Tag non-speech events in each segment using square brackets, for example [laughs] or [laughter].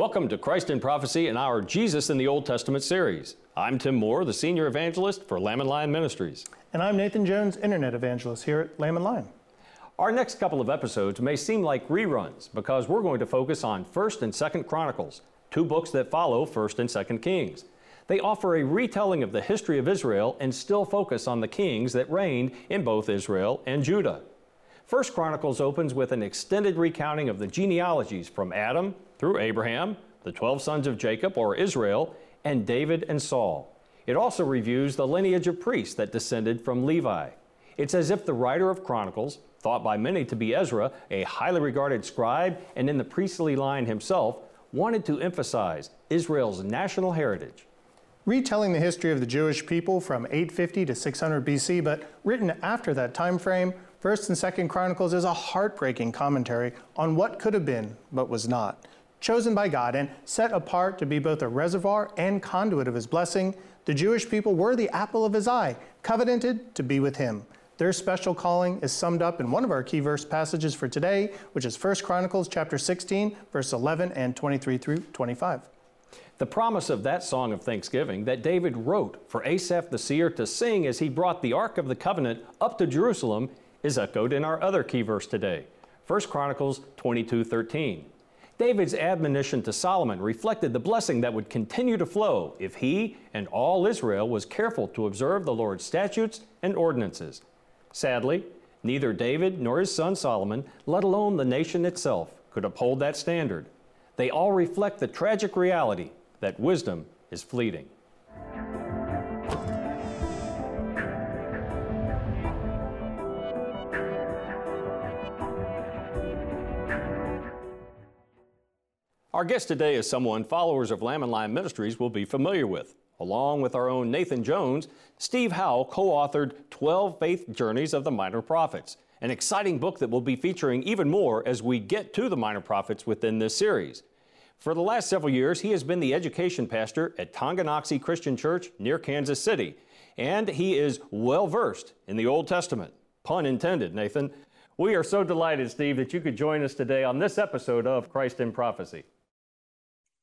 Welcome to Christ in Prophecy and our Jesus in the Old Testament series. I'm Tim Moore, the Senior Evangelist for Lamb and Lion Ministries. And I'm Nathan Jones, Internet Evangelist here at Lamb and Lion. Our next couple of episodes may seem like reruns because we're going to focus on 1st and 2nd Chronicles, two books that follow 1st and 2nd Kings. They offer a retelling of the history of Israel and still focus on the kings that reigned in both Israel and Judah. First Chronicles opens with an extended recounting of the genealogies from Adam through Abraham, the 12 sons of Jacob or Israel, and David and Saul. It also reviews the lineage of priests that descended from Levi. It's as if the writer of Chronicles, thought by many to be Ezra, a highly regarded scribe and in the priestly line himself, wanted to emphasize Israel's national heritage. Retelling the history of the Jewish people from 850 to 600 BC, but written after that time frame, First and Second Chronicles is a heartbreaking commentary on what could have been but was not. Chosen by God and set apart to be both a reservoir and conduit of his blessing, the Jewish people were the apple of his eye, covenanted to be with him. Their special calling is summed up in one of our key verse passages for today, which is 1 Chronicles chapter 16, verse 11 and 23 through 25. The promise of that song of thanksgiving that David wrote for Asaph the seer to sing as he brought the Ark of the Covenant up to Jerusalem is echoed in our other key verse today, 1 Chronicles 22:13. David's admonition to Solomon reflected the blessing that would continue to flow if he and all Israel was careful to observe the Lord's statutes and ordinances. Sadly, neither David nor his son Solomon, let alone the nation itself, could uphold that standard. They all reflect the tragic reality that wisdom is fleeting. Our guest today is someone followers of Lamb and Lion Ministries will be familiar with. Along with our own Nathan Jones, Steve Howell co authored 12 Faith Journeys of the Minor Prophets, an exciting book that we'll be featuring even more as we get to the minor prophets within this series. For the last several years, he has been the education pastor at Tonganoxie Christian Church near Kansas City, and he is well versed in the Old Testament. Pun intended, Nathan. We are so delighted, Steve, that you could join us today on this episode of Christ in Prophecy.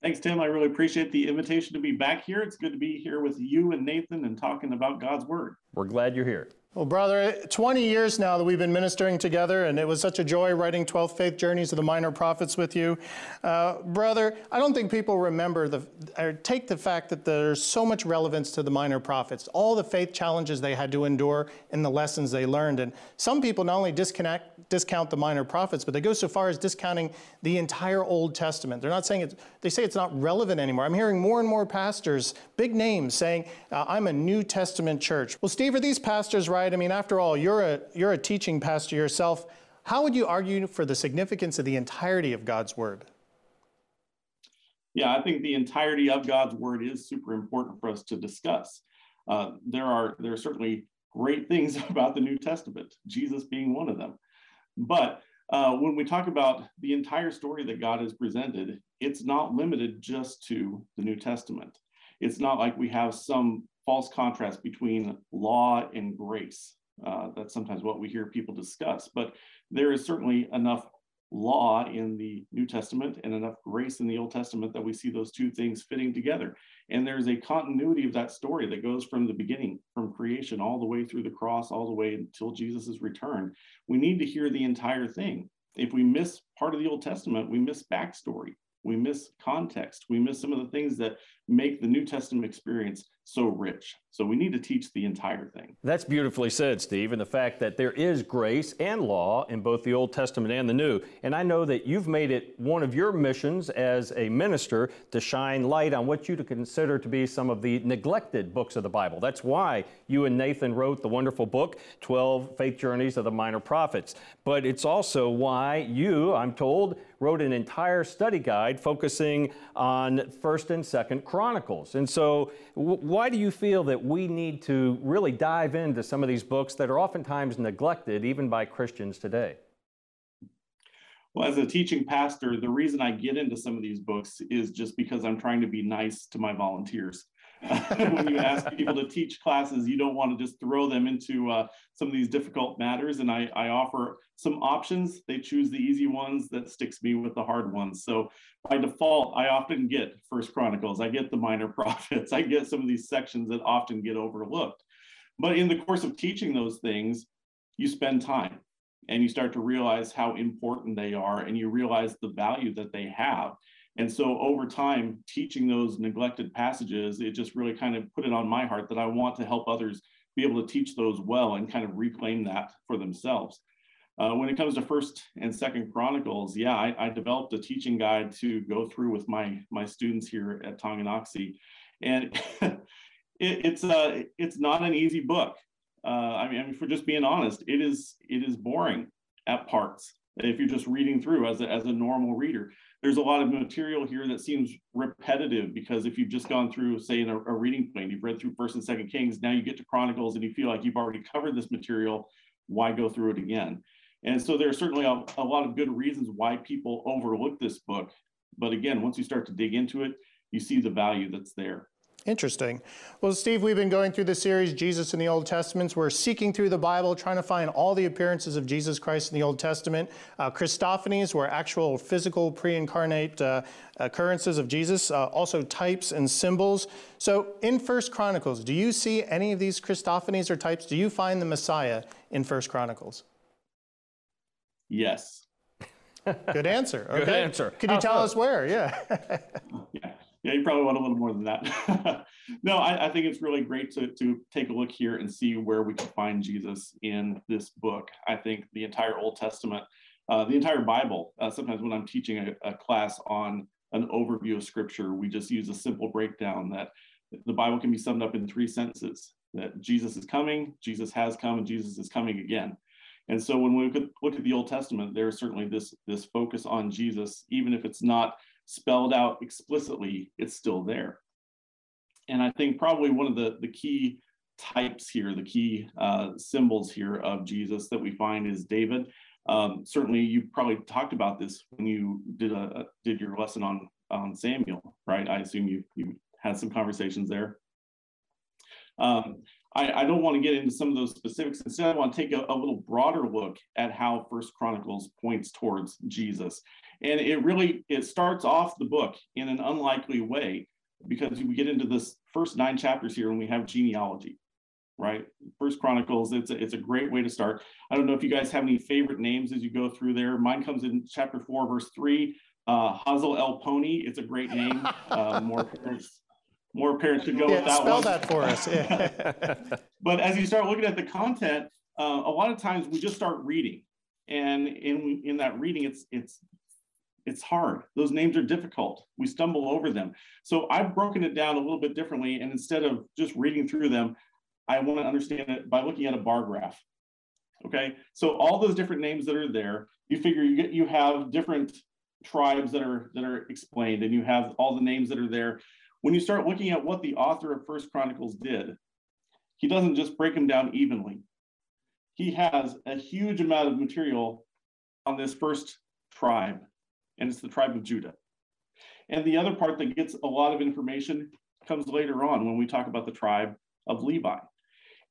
Thanks, Tim. I really appreciate the invitation to be back here. It's good to be here with you and Nathan and talking about God's Word. We're glad you're here. Well, brother, 20 years now that we've been ministering together, and it was such a joy writing 12 Faith Journeys of the Minor Prophets with you. Uh, brother, I don't think people remember the, or take the fact that there's so much relevance to the minor prophets, all the faith challenges they had to endure and the lessons they learned. And some people not only disconnect, discount the minor prophets, but they go so far as discounting the entire Old Testament. They're not saying it, they say it's not relevant anymore. I'm hearing more and more pastors, big names, saying, uh, I'm a New Testament church. Well, Steve, are these pastors right? Right? I mean, after all, you're a, you're a teaching pastor yourself. How would you argue for the significance of the entirety of God's Word? Yeah, I think the entirety of God's Word is super important for us to discuss. Uh, there are there are certainly great things [laughs] about the New Testament, Jesus being one of them. But uh, when we talk about the entire story that God has presented, it's not limited just to the New Testament. It's not like we have some false contrast between law and grace. Uh, that's sometimes what we hear people discuss, but there is certainly enough law in the New Testament and enough grace in the Old Testament that we see those two things fitting together. And there's a continuity of that story that goes from the beginning, from creation, all the way through the cross, all the way until Jesus' return. We need to hear the entire thing. If we miss part of the Old Testament, we miss backstory we miss context we miss some of the things that make the new testament experience so rich. So we need to teach the entire thing. That's beautifully said steve and the fact that there is grace and law in both the old testament and the new. And i know that you've made it one of your missions as a minister to shine light on what you to consider to be some of the neglected books of the bible. That's why you and nathan wrote the wonderful book 12 faith journeys of the minor prophets. But it's also why you i'm told wrote an entire study guide focusing on First and Second Chronicles. And so, why do you feel that we need to really dive into some of these books that are oftentimes neglected, even by Christians today? Well, as a teaching pastor, the reason I get into some of these books is just because I'm trying to be nice to my volunteers. [laughs] when you ask people to teach classes, you don't want to just throw them into uh, some of these difficult matters. And I, I offer some options. They choose the easy ones that sticks me with the hard ones. So by default, I often get First Chronicles. I get the Minor [laughs] Prophets. I get some of these sections that often get overlooked. But in the course of teaching those things, you spend time and you start to realize how important they are and you realize the value that they have. And so over time, teaching those neglected passages, it just really kind of put it on my heart that I want to help others be able to teach those well and kind of reclaim that for themselves. Uh, when it comes to First and Second Chronicles, yeah, I, I, developed a teaching guide to go through with my my students here at Tonganoxie, and [laughs] it, it's uh, it's not an easy book. Uh, I mean, I mean, for just being honest, it is it is boring at parts if you're just reading through as a, as a normal reader there's a lot of material here that seems repetitive because if you've just gone through, say, in a, a reading plan, you've read through First and Second Kings, now you get to Chronicles and you feel like you've already covered this material. Why go through it again? And so there are certainly a, a lot of good reasons why people overlook this book. But again, once you start to dig into it, you see the value that's there. Interesting. Well, Steve, we've been going through the series, Jesus in the Old Testament. We're seeking through the Bible, trying to find all the appearances of Jesus Christ in the Old Testament. Uh, Christophanies were actual physical pre incarnate uh, occurrences of Jesus, uh, also types and symbols. So in First Chronicles, do you see any of these Christophanies or types? Do you find the Messiah in First Chronicles? Yes. Good answer. [laughs] Okay. Good answer. Could you tell us where? Yeah. [laughs] yeah. Yeah, you probably want a little more than that. [laughs] no, I, I, think it's really great to, to take a look here and see where we can find Jesus in this book. I think the entire Old Testament, uh, the entire Bible, uh, sometimes when I'm teaching a, a class on an overview of scripture, we just use a simple breakdown that the Bible can be summed up in three sentences that Jesus is coming, Jesus has come, and Jesus is coming again. And so when we look at the Old Testament, there's certainly this, this focus on Jesus, even if it's not spelled out explicitly, it's still there. And I think probably one of the, the key types here, the key uh, symbols here of Jesus that we find is David. Um, certainly, you probably talked about this when you did a did your lesson on on Samuel, right? I assume you you had some conversations there. Um, I, I, don't want to get into some of those specifics. Instead, I want to take a, a little broader look at how First Chronicles points towards Jesus. And it really, it starts off the book in an unlikely way because we get into this first nine chapters here and we have genealogy, right? First Chronicles, it's a, it's a great way to start. I don't know if you guys have any favorite names as you go through there. Mine comes in chapter four, verse three, uh, Hazzelelponi. It's a great name. Uh, more more parents should go yeah, with that spell one. that for us. [laughs] but as you start looking at the content, uh, a lot of times we just start reading and in in that reading it's it's it's hard. Those names are difficult. We stumble over them. So I've broken it down a little bit differently. And instead of just reading through them, I want to understand it by looking at a bar graph. Okay. So all those different names that are there, you figure you get you have different tribes that are that are explained and you have all the names that are there. When you start looking at what the author of First Chronicles did, he doesn't just break them down evenly. He has a huge amount of material on this first tribe and it's the tribe of Judah. And the other part that gets a lot of information comes later on when we talk about the tribe of Levi.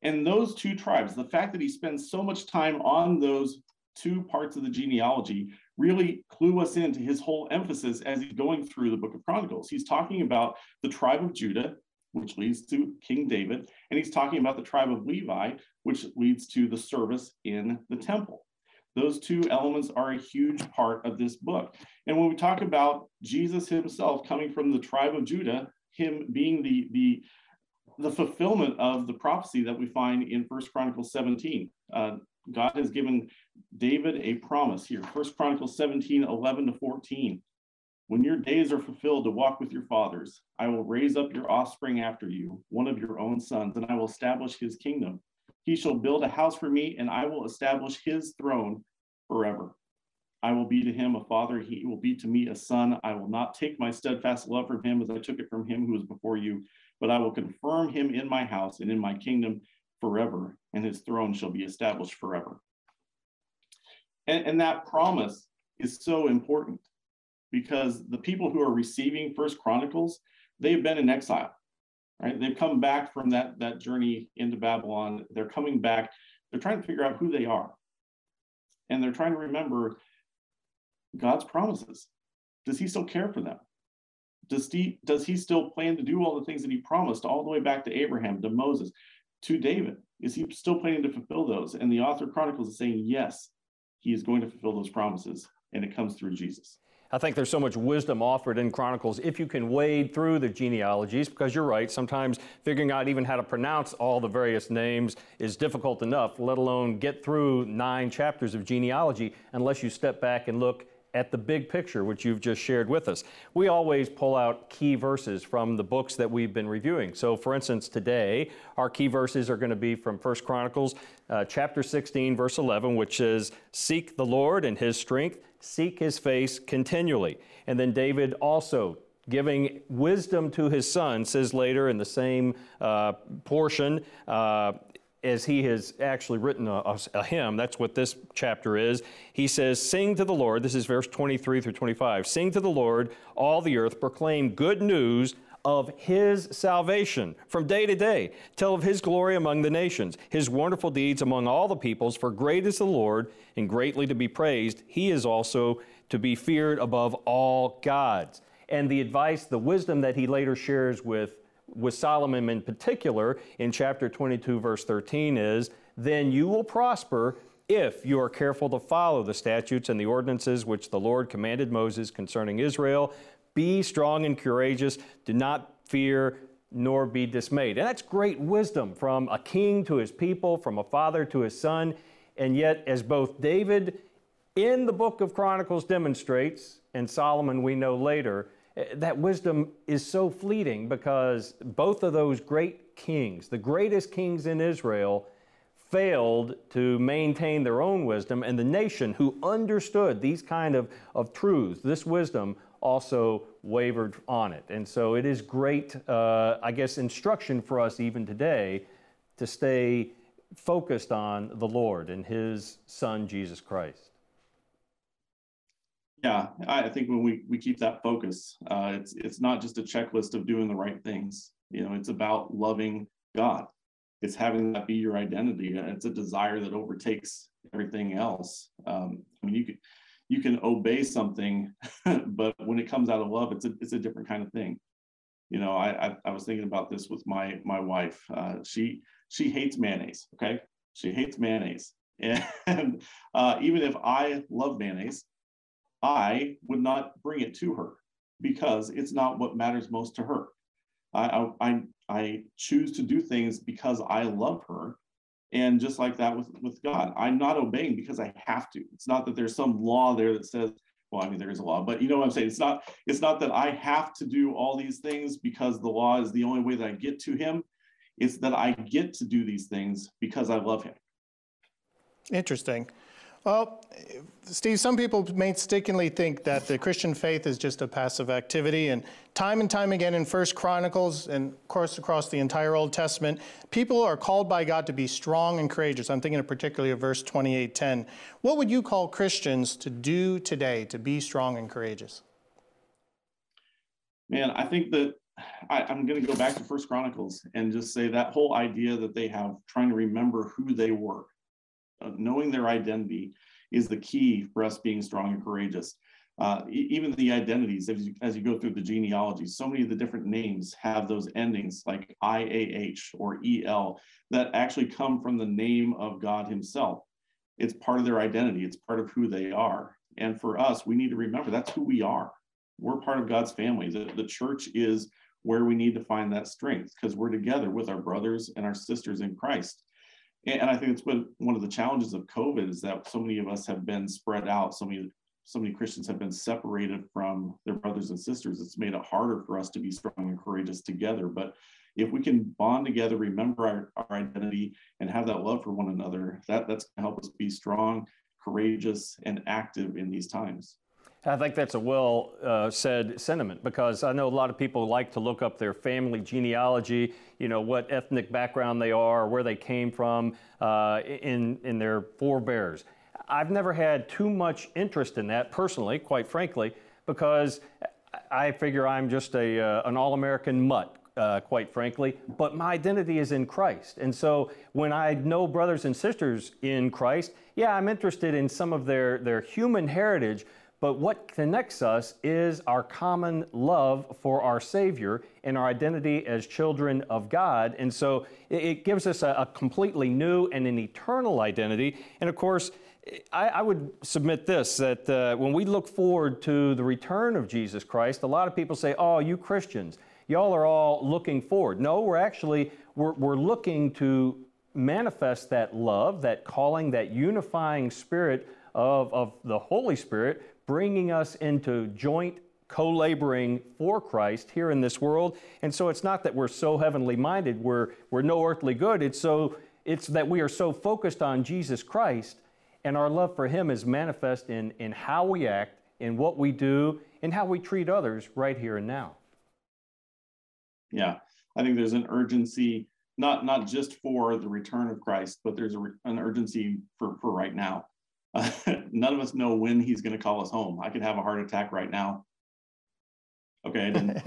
And those two tribes, the fact that he spends so much time on those two parts of the genealogy really clue us into his whole emphasis as he's going through the book of Chronicles. He's talking about the tribe of Judah, which leads to King David, and he's talking about the tribe of Levi, which leads to the service in the temple. Those two elements are a huge part of this book. And when we talk about Jesus himself coming from the tribe of Judah, him being the, the, the fulfillment of the prophecy that we find in First Chronicles 17. Uh, God has given David a promise here. First Chronicles 17, 11 to 14. When your days are fulfilled to walk with your fathers, I will raise up your offspring after you, one of your own sons, and I will establish his kingdom. He shall build a house for me, and I will establish his throne forever. I will be to him a father, he will be to me a son. I will not take my steadfast love from him as I took it from him who was before you, but I will confirm him in my house and in my kingdom forever, and his throne shall be established forever. And, and that promise is so important because the people who are receiving First Chronicles, they've been in exile. right? They've come back from that, that journey into Babylon. They're coming back. They're trying to figure out who they are. And they're trying to remember God's promises. Does he still care for them? Does he, does he still plan to do all the things that he promised all the way back to Abraham, to Moses, to David? Is he still planning to fulfill those? And the author Chronicles is saying, yes, he is going to fulfill those promises, and it comes through Jesus. I think there's so much wisdom offered in Chronicles if you can wade through the genealogies, because you're right, sometimes figuring out even how to pronounce all the various names is difficult enough, let alone get through nine chapters of genealogy unless you step back and look at the big picture, which you've just shared with us. We always pull out key verses from the books that we've been reviewing. So, for instance, today, our key verses are going to be from 1 Chronicles uh, chapter 16, verse 11, which says, Seek the Lord and his strength, seek his face continually. And then David also giving wisdom to his son, says later in the same uh, portion, uh, as he has actually written a, a, a, hymn. That's what this chapter is. He says, Sing to the Lord. This is verse 23 through 25. Sing to the Lord, all the earth. Proclaim good news of his salvation from day to day. Tell of his glory among the nations, his wonderful deeds among all the peoples. For great is the Lord and greatly to be praised. He is also to be feared above all gods. And the advice, the wisdom that he later shares with with Solomon in particular in chapter 22, verse 13 is, Then you will prosper if you are careful to follow the statutes and the ordinances which the Lord commanded Moses concerning Israel. Be strong and courageous. Do not fear nor be dismayed. And that's great wisdom from a king to his people, from a father to his son. And yet, as both David in the book of Chronicles demonstrates, and Solomon we know later, that wisdom is so fleeting because both of those great kings, the greatest kings in Israel, failed to maintain their own wisdom, and the nation who understood these kind of, of truths, this wisdom, also wavered on it. And so it is great, uh, I guess, instruction for us even today to stay focused on the Lord and His Son, Jesus Christ. Yeah, I think when we, we keep that focus, uh, it's it's not just a checklist of doing the right things. You know, it's about loving God. It's having that be your identity. It's a desire that overtakes everything else. Um, I mean, you can you can obey something, [laughs] but when it comes out of love, it's a it's a different kind of thing. You know, I I, I was thinking about this with my my wife. Uh, she she hates mayonnaise. Okay, she hates mayonnaise, [laughs] and uh, even if I love mayonnaise, I would not bring it to her because it's not what matters most to her. I, I, I choose to do things because I love her. And just like that with, with God, I'm not obeying because I have to. It's not that there's some law there that says, well, I mean, there is a law, but you know what I'm saying? It's not, it's not that I have to do all these things because the law is the only way that I get to him. It's that I get to do these things because I love him. Interesting. Well, Steve, some people mistakenly think that the Christian faith is just a passive activity, and time and time again in First Chronicles, and of course across the entire Old Testament, people are called by God to be strong and courageous. I'm thinking of particularly of verse 28:10. What would you call Christians to do today to be strong and courageous? Man, I think that I, am going to go back to First Chronicles and just say that whole idea that they have trying to remember who they were uh, knowing their identity is the key for us being strong and courageous. Uh, even the identities, as you, as you go through the genealogy, so many of the different names have those endings like IAH or EL that actually come from the name of God Himself. It's part of their identity, it's part of who they are. And for us, we need to remember that's who we are. We're part of God's family. The, the church is where we need to find that strength because we're together with our brothers and our sisters in Christ. And I think it's been one of the challenges of COVID is that so many of us have been spread out. So many, so many Christians have been separated from their brothers and sisters. It's made it harder for us to be strong and courageous together. But if we can bond together, remember our, our identity, and have that love for one another, that, that's going to help us be strong, courageous, and active in these times. I think that's a well uh, said sentiment because I know a lot of people like to look up their family genealogy, you know, what ethnic background they are, where they came from uh, in, in their forebears. I've never had too much interest in that personally, quite frankly, because I figure I'm just a, uh, an all American mutt uh, quite frankly, but my identity is in Christ. And so when I know brothers and sisters in Christ, yeah, I'm interested in some of their, their human heritage, but what connects us is our common love for our Savior and our identity as children of God. And so it, gives us a, completely new and an eternal identity. And of course, I, I would submit this that uh, when we look forward to the return of Jesus Christ, a lot of people say, oh, you Christians, y'all are all looking forward. No, we're actually, we're, we're looking to manifest that love, that calling, that unifying spirit of, of the Holy Spirit, bringing us into joint co laboring for Christ here in this world. And so it's not that we're so heavenly minded, we're, we're no earthly good. It's, so, it's that we are so focused on Jesus Christ, and our love for Him is manifest in, in how we act, in what we do, and how we treat others right here and now. Yeah, I think there's an urgency, not, not just for the return of Christ, but there's a, an urgency for, for right now. Uh, [laughs] none of us know when he's going to call us home. I could have a heart attack right now. Okay, I didn't.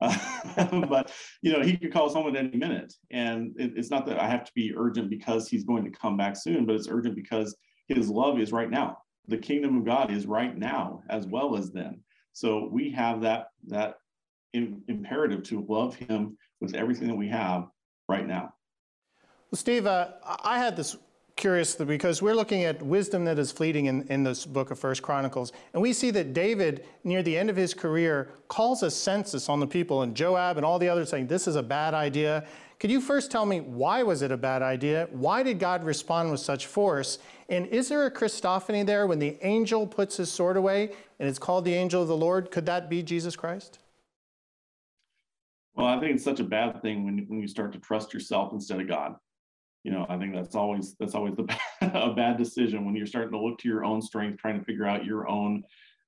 uh, [laughs] [laughs] but you know, he could call us home at any minute, and it, it's not that I have to be urgent because he's going to come back soon, but it's urgent because his love is right now. The kingdom of God is right now as well as then. So we have that that in, imperative to love him with everything that we have right now. Well, Steve, uh, I had this curious because we're looking at wisdom that is fleeting in, in this book of First Chronicles, and we see that David, near the end of his career, calls a census on the people, and Joab and all the others saying this is a bad idea. Could you first tell me why was it a bad idea? Why did God respond with such force? And is there a Christophany there when the angel puts his sword away and it's called the angel of the Lord? Could that be Jesus Christ? Well, I think it's such a bad thing when, when you start to trust yourself instead of God you know, I think that's always that's always the [laughs] a bad decision when you're starting to look to your own strength, trying to figure out your own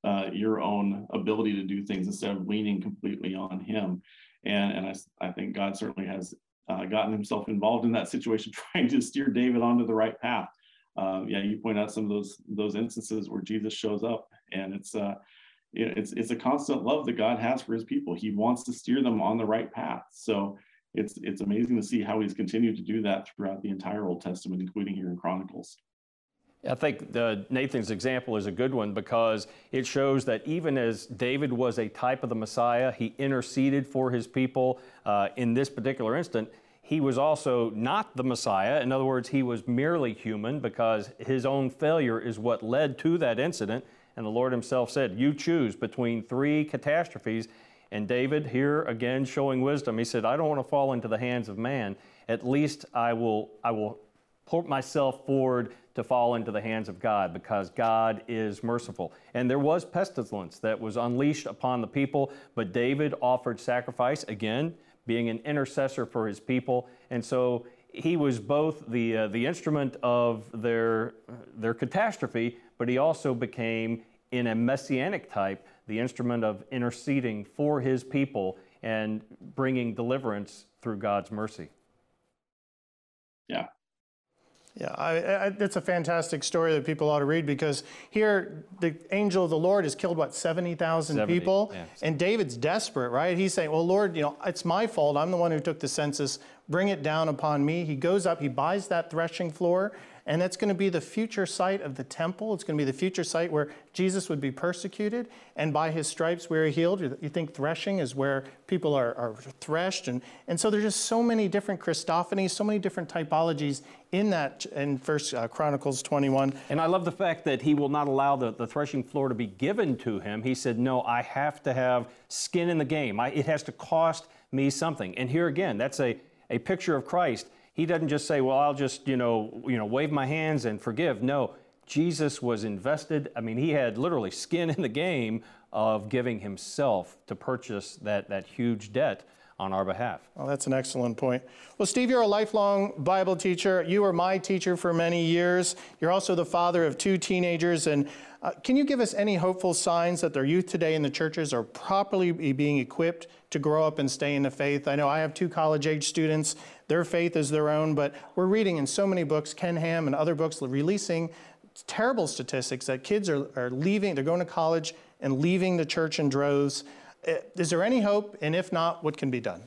uh, your own ability to do things instead of leaning completely on Him. And and I I think God certainly has uh, gotten Himself involved in that situation, [laughs] trying to steer David onto the right path. Um, yeah, you point out some of those those instances where Jesus shows up, and it's uh, it's it's a constant love that God has for His people. He wants to steer them on the right path. So it's it's amazing to see how he's continued to do that throughout the entire Old Testament, including here in Chronicles. I think the, Nathan's example is a good one because it shows that even as David was a type of the Messiah, he interceded for his people. Uh, in this particular instant, he was also not the Messiah. In other words, he was merely human because his own failure is what led to that incident. And the Lord Himself said, You choose between three catastrophes, and David, here again showing wisdom, he said, I don't want to fall into the hands of man. At least I will, I will put myself forward to fall into the hands of God because God is merciful. And there was pestilence that was unleashed upon the people, but David offered sacrifice, again, being an intercessor for his people. And so he was both the, uh, the instrument of their, their catastrophe, but he also became, in a messianic type, the instrument of interceding for his people and bringing deliverance through God's mercy. Yeah. Yeah, I, I, it's a fantastic story that people ought to read because here the angel of the Lord has killed what 70,000 70, people, yeah. and David's desperate, right? He's saying, "Well, Lord, you know, it's my fault. I'm the one who took the census. Bring it down upon me." He goes up, he buys that threshing floor, and that's going to be the future site of the temple. It's going to be the future site where Jesus would be persecuted, and by his stripes we are healed. You think threshing is where people are, are threshed, and, and so there's just so many different Christophanies, so many different typologies in that in First uh, Chronicles 21. And I love the fact that he will not allow the, the threshing floor to be given to him. He said, "No, I have to have skin in the game. I, it has to cost me something." And here again, that's a a picture of Christ he doesn't just say, well, I'll just, you know, you know, wave my hands and forgive. No, Jesus was invested. I mean, he had literally skin in the game of giving himself to purchase that, that huge debt on our behalf. Well, that's an excellent point. Well, Steve, you're a lifelong Bible teacher. You were my teacher for many years. You're also the father of two teenagers. And uh, can you give us any hopeful signs that their youth today in the churches are properly being equipped to grow up and stay in the faith? I know I have two college age students. Their faith is their own, but we're reading in so many books, Ken Ham and other books, releasing terrible statistics that kids are, are leaving, they're going to college and leaving the church in droves. Eh, is there any hope? And if not, what can be done?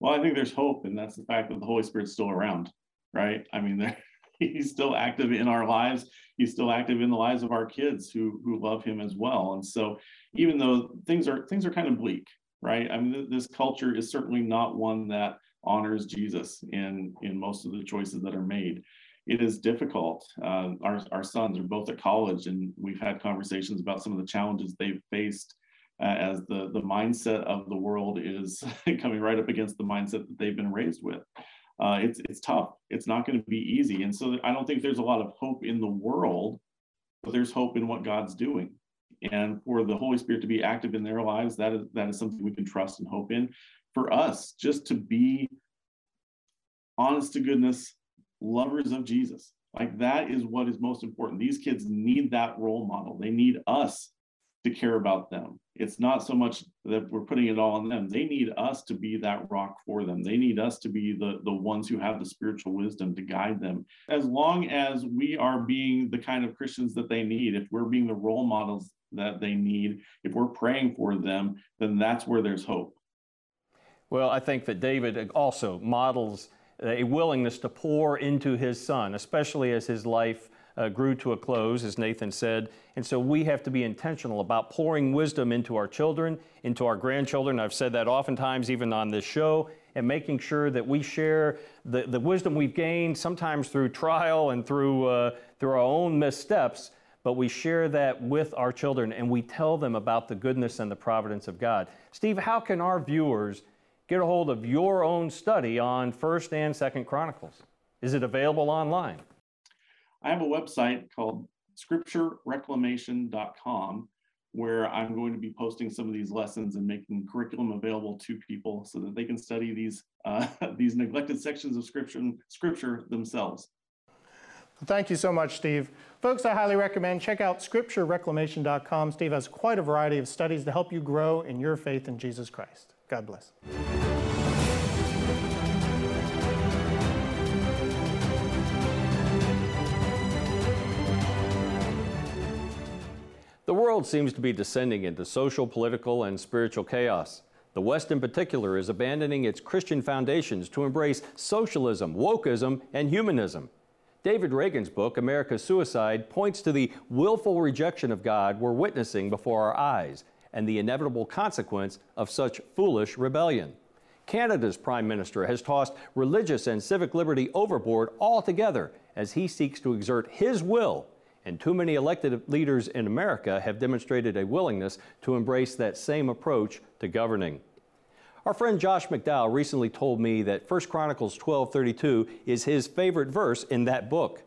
Well, I think there's hope, and that's the fact that the Holy Spirit's still around, right? I mean, [laughs] he's still active in our lives. He's still active in the lives of our kids who who love him as well. And so, even though things are things are kind of bleak, right? I mean, this culture is certainly not one that honors Jesus in in most of the choices that are made. It is difficult. Uh, our our sons are both at college, and we've had conversations about some of the challenges they've faced uh, as the the mindset of the world is [laughs] coming right up against the mindset that they've been raised with. Uh, it's it's tough. It's not going to be easy, and so I don't think there's a lot of hope in the world, but there's hope in what God's doing, and for the Holy Spirit to be active in their lives, that is that is something we can trust and hope in. For us, just to be honest to goodness lovers of Jesus, like that is what is most important. These kids need that role model. They need us to care about them. It's not so much that we're putting it all on them. They need us to be that rock for them. They need us to be the, the ones who have the spiritual wisdom to guide them. As long as we are being the kind of Christians that they need, if we're being the role models that they need, if we're praying for them, then that's where there's hope. Well, I think that David also models a willingness to pour into his son, especially as his life uh, grew to a close, as Nathan said. And so we have to be intentional about pouring wisdom into our children, into our grandchildren. I've said that oftentimes, even on this show, and making sure that we share the, the wisdom we've gained, sometimes through trial and through, uh, through our own missteps, but we share that with our children and we tell them about the goodness and the providence of God. Steve, how can our viewers get a hold of your own study on 1st and 2nd Chronicles? Is it available online? I have a website called scripturereclamation.com where I'm going to be posting some of these lessons and making curriculum available to people so that they can study these uh, [laughs] these neglected sections of scripture scripture themselves. Thank you so much, Steve. Folks, I highly recommend check out scripturereclamation.com. Steve has quite a variety of studies to help you grow in your faith in Jesus Christ. God bless. World seems to be descending into social, political, and spiritual chaos. The West, in particular, is abandoning its Christian foundations to embrace socialism, wokeism, and humanism. David Reagan's book, America's Suicide, points to the willful rejection of God we're witnessing before our eyes and the inevitable consequence of such foolish rebellion. Canada's Prime Minister has tossed religious and civic liberty overboard altogether as he seeks to exert his will and too many elected leaders in America have demonstrated a willingness to embrace that same approach to governing. Our friend Josh McDowell recently told me that 1 Chronicles 12:32 is his favorite verse in that book.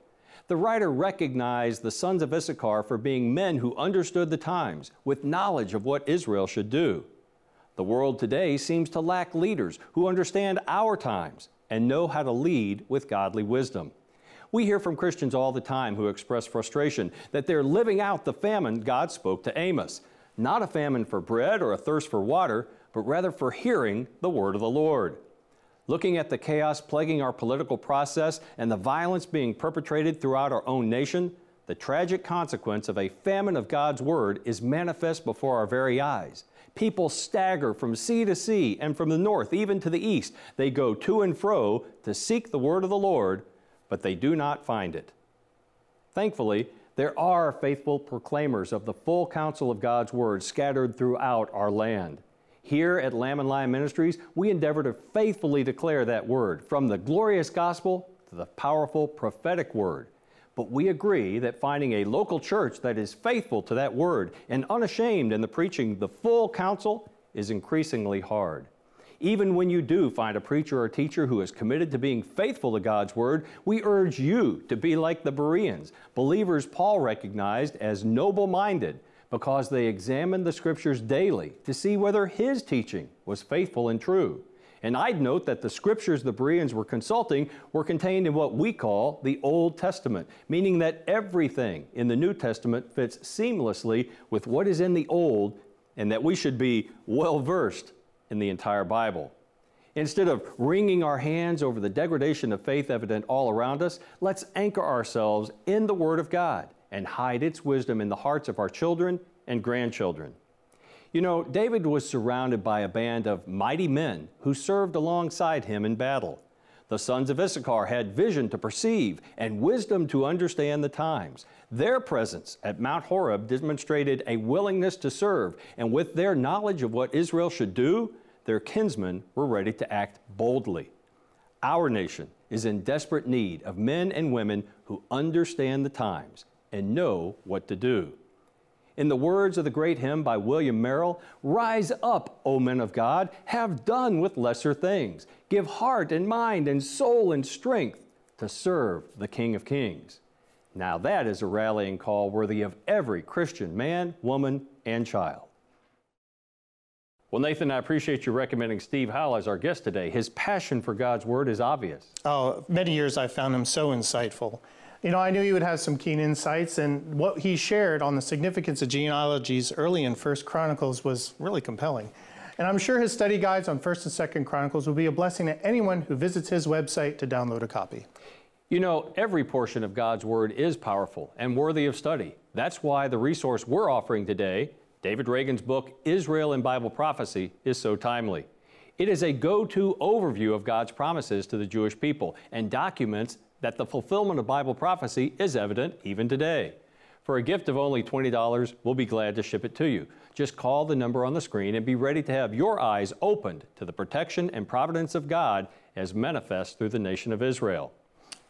The writer recognized the sons of Issachar for being men who understood the times with knowledge of what Israel should do. The world today seems to lack leaders who understand our times and know how to lead with godly wisdom. We hear from Christians all the time who express frustration that they're living out the famine God spoke to Amos. Not a famine for bread or a thirst for water, but rather for hearing the word of the Lord. Looking at the chaos plaguing our political process and the violence being perpetrated throughout our own nation, the tragic consequence of a famine of God's Word is manifest before our very eyes. People stagger from sea to sea and from the north even to the east. They go to and fro to seek the Word of the Lord, but they do not find it. Thankfully, there are faithful proclaimers of the full counsel of God's Word scattered throughout our land. Here at Lamb and Lion Ministries, we endeavor to faithfully declare that Word, from the glorious gospel to the powerful prophetic Word. But we agree that finding a local church that is faithful to that Word and unashamed in the preaching the full counsel is increasingly hard. Even when you do find a preacher or teacher who is committed to being faithful to God's Word, we urge you to be like the Bereans, believers Paul recognized as noble minded because they examined the Scriptures daily to see whether his teaching was faithful and true. And I'd note that the scriptures the Bereans were consulting were contained in what we call the Old Testament, meaning that everything in the New Testament fits seamlessly with what is in the Old, and that we should be well versed in the entire Bible. Instead of wringing our hands over the degradation of faith evident all around us, let's anchor ourselves in the Word of God and hide its wisdom in the hearts of our children and grandchildren. You know, David was surrounded by a band of mighty men who served alongside him in battle. The sons of Issachar had vision to perceive and wisdom to understand the times. Their presence at Mount Horeb demonstrated a willingness to serve, and with their knowledge of what Israel should do, their kinsmen were ready to act boldly. Our nation is in desperate need of men and women who understand the times and know what to do. In the words of the great hymn by William Merrill, Rise up, O men of God, have done with lesser things. Give heart and mind and soul and strength to serve the King of Kings. Now that is a rallying call worthy of every Christian man, woman, and child. Well, Nathan, I appreciate you recommending Steve Howell as our guest today. His passion for God's Word is obvious. Oh, many years I found him so insightful. You know, I knew he would have some keen insights, and what he shared on the significance of genealogies early in First Chronicles was really compelling. And I'm sure his study guides on First and Second Chronicles will be a blessing to anyone who visits his website to download a copy. You know, every portion of God's Word is powerful and worthy of study. That's why the resource we're offering today, David Reagan's book, Israel and Bible Prophecy, is so timely. It is a go to overview of God's promises to the Jewish people and documents that the fulfillment of Bible prophecy is evident even today. For a gift of only $20, we'll be glad to ship it to you. Just call the number on the screen and be ready to have your eyes opened to the protection and providence of God as manifest through the nation of Israel.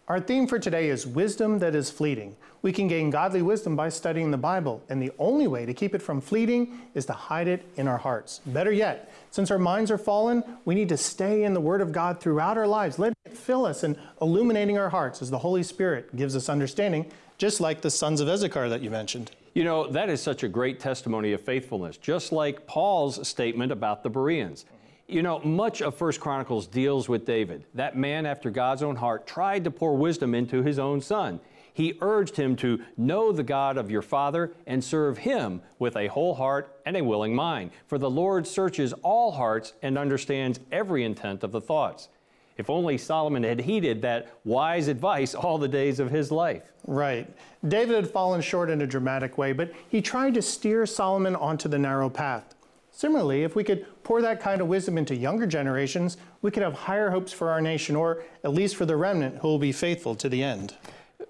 Our theme for today is wisdom that is fleeting. We can gain godly wisdom by studying the Bible, and the only way to keep it from fleeting is to hide it in our hearts. Better yet, since our minds are fallen, we need to stay in the Word of God throughout our lives. Let it fill us and illuminating our hearts as the Holy Spirit gives us understanding, just like the sons of Issachar that you mentioned. You know, that is such a great testimony of faithfulness, just like Paul's statement about the Bereans. You know, much of First Chronicles deals with David. That man after God's own heart tried to pour wisdom into his own son. He urged him to know the God of your father and serve him with a whole heart and a willing mind. For the Lord searches all hearts and understands every intent of the thoughts. If only Solomon had heeded that wise advice all the days of his life. Right. David had fallen short in a dramatic way, but he tried to steer Solomon onto the narrow path. Similarly, if we could pour that kind of wisdom into younger generations, we could have higher hopes for our nation, or at least for the remnant who will be faithful to the end.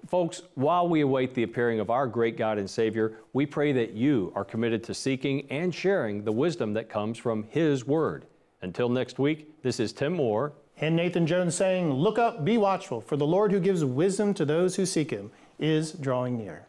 Folks, while we await the appearing of our great God and Savior, we pray that you are committed to seeking and sharing the wisdom that comes from His Word. Until next week, this is Tim Moore. And Nathan Jones saying, Look up, be watchful, for the Lord who gives wisdom to those who seek Him is drawing near.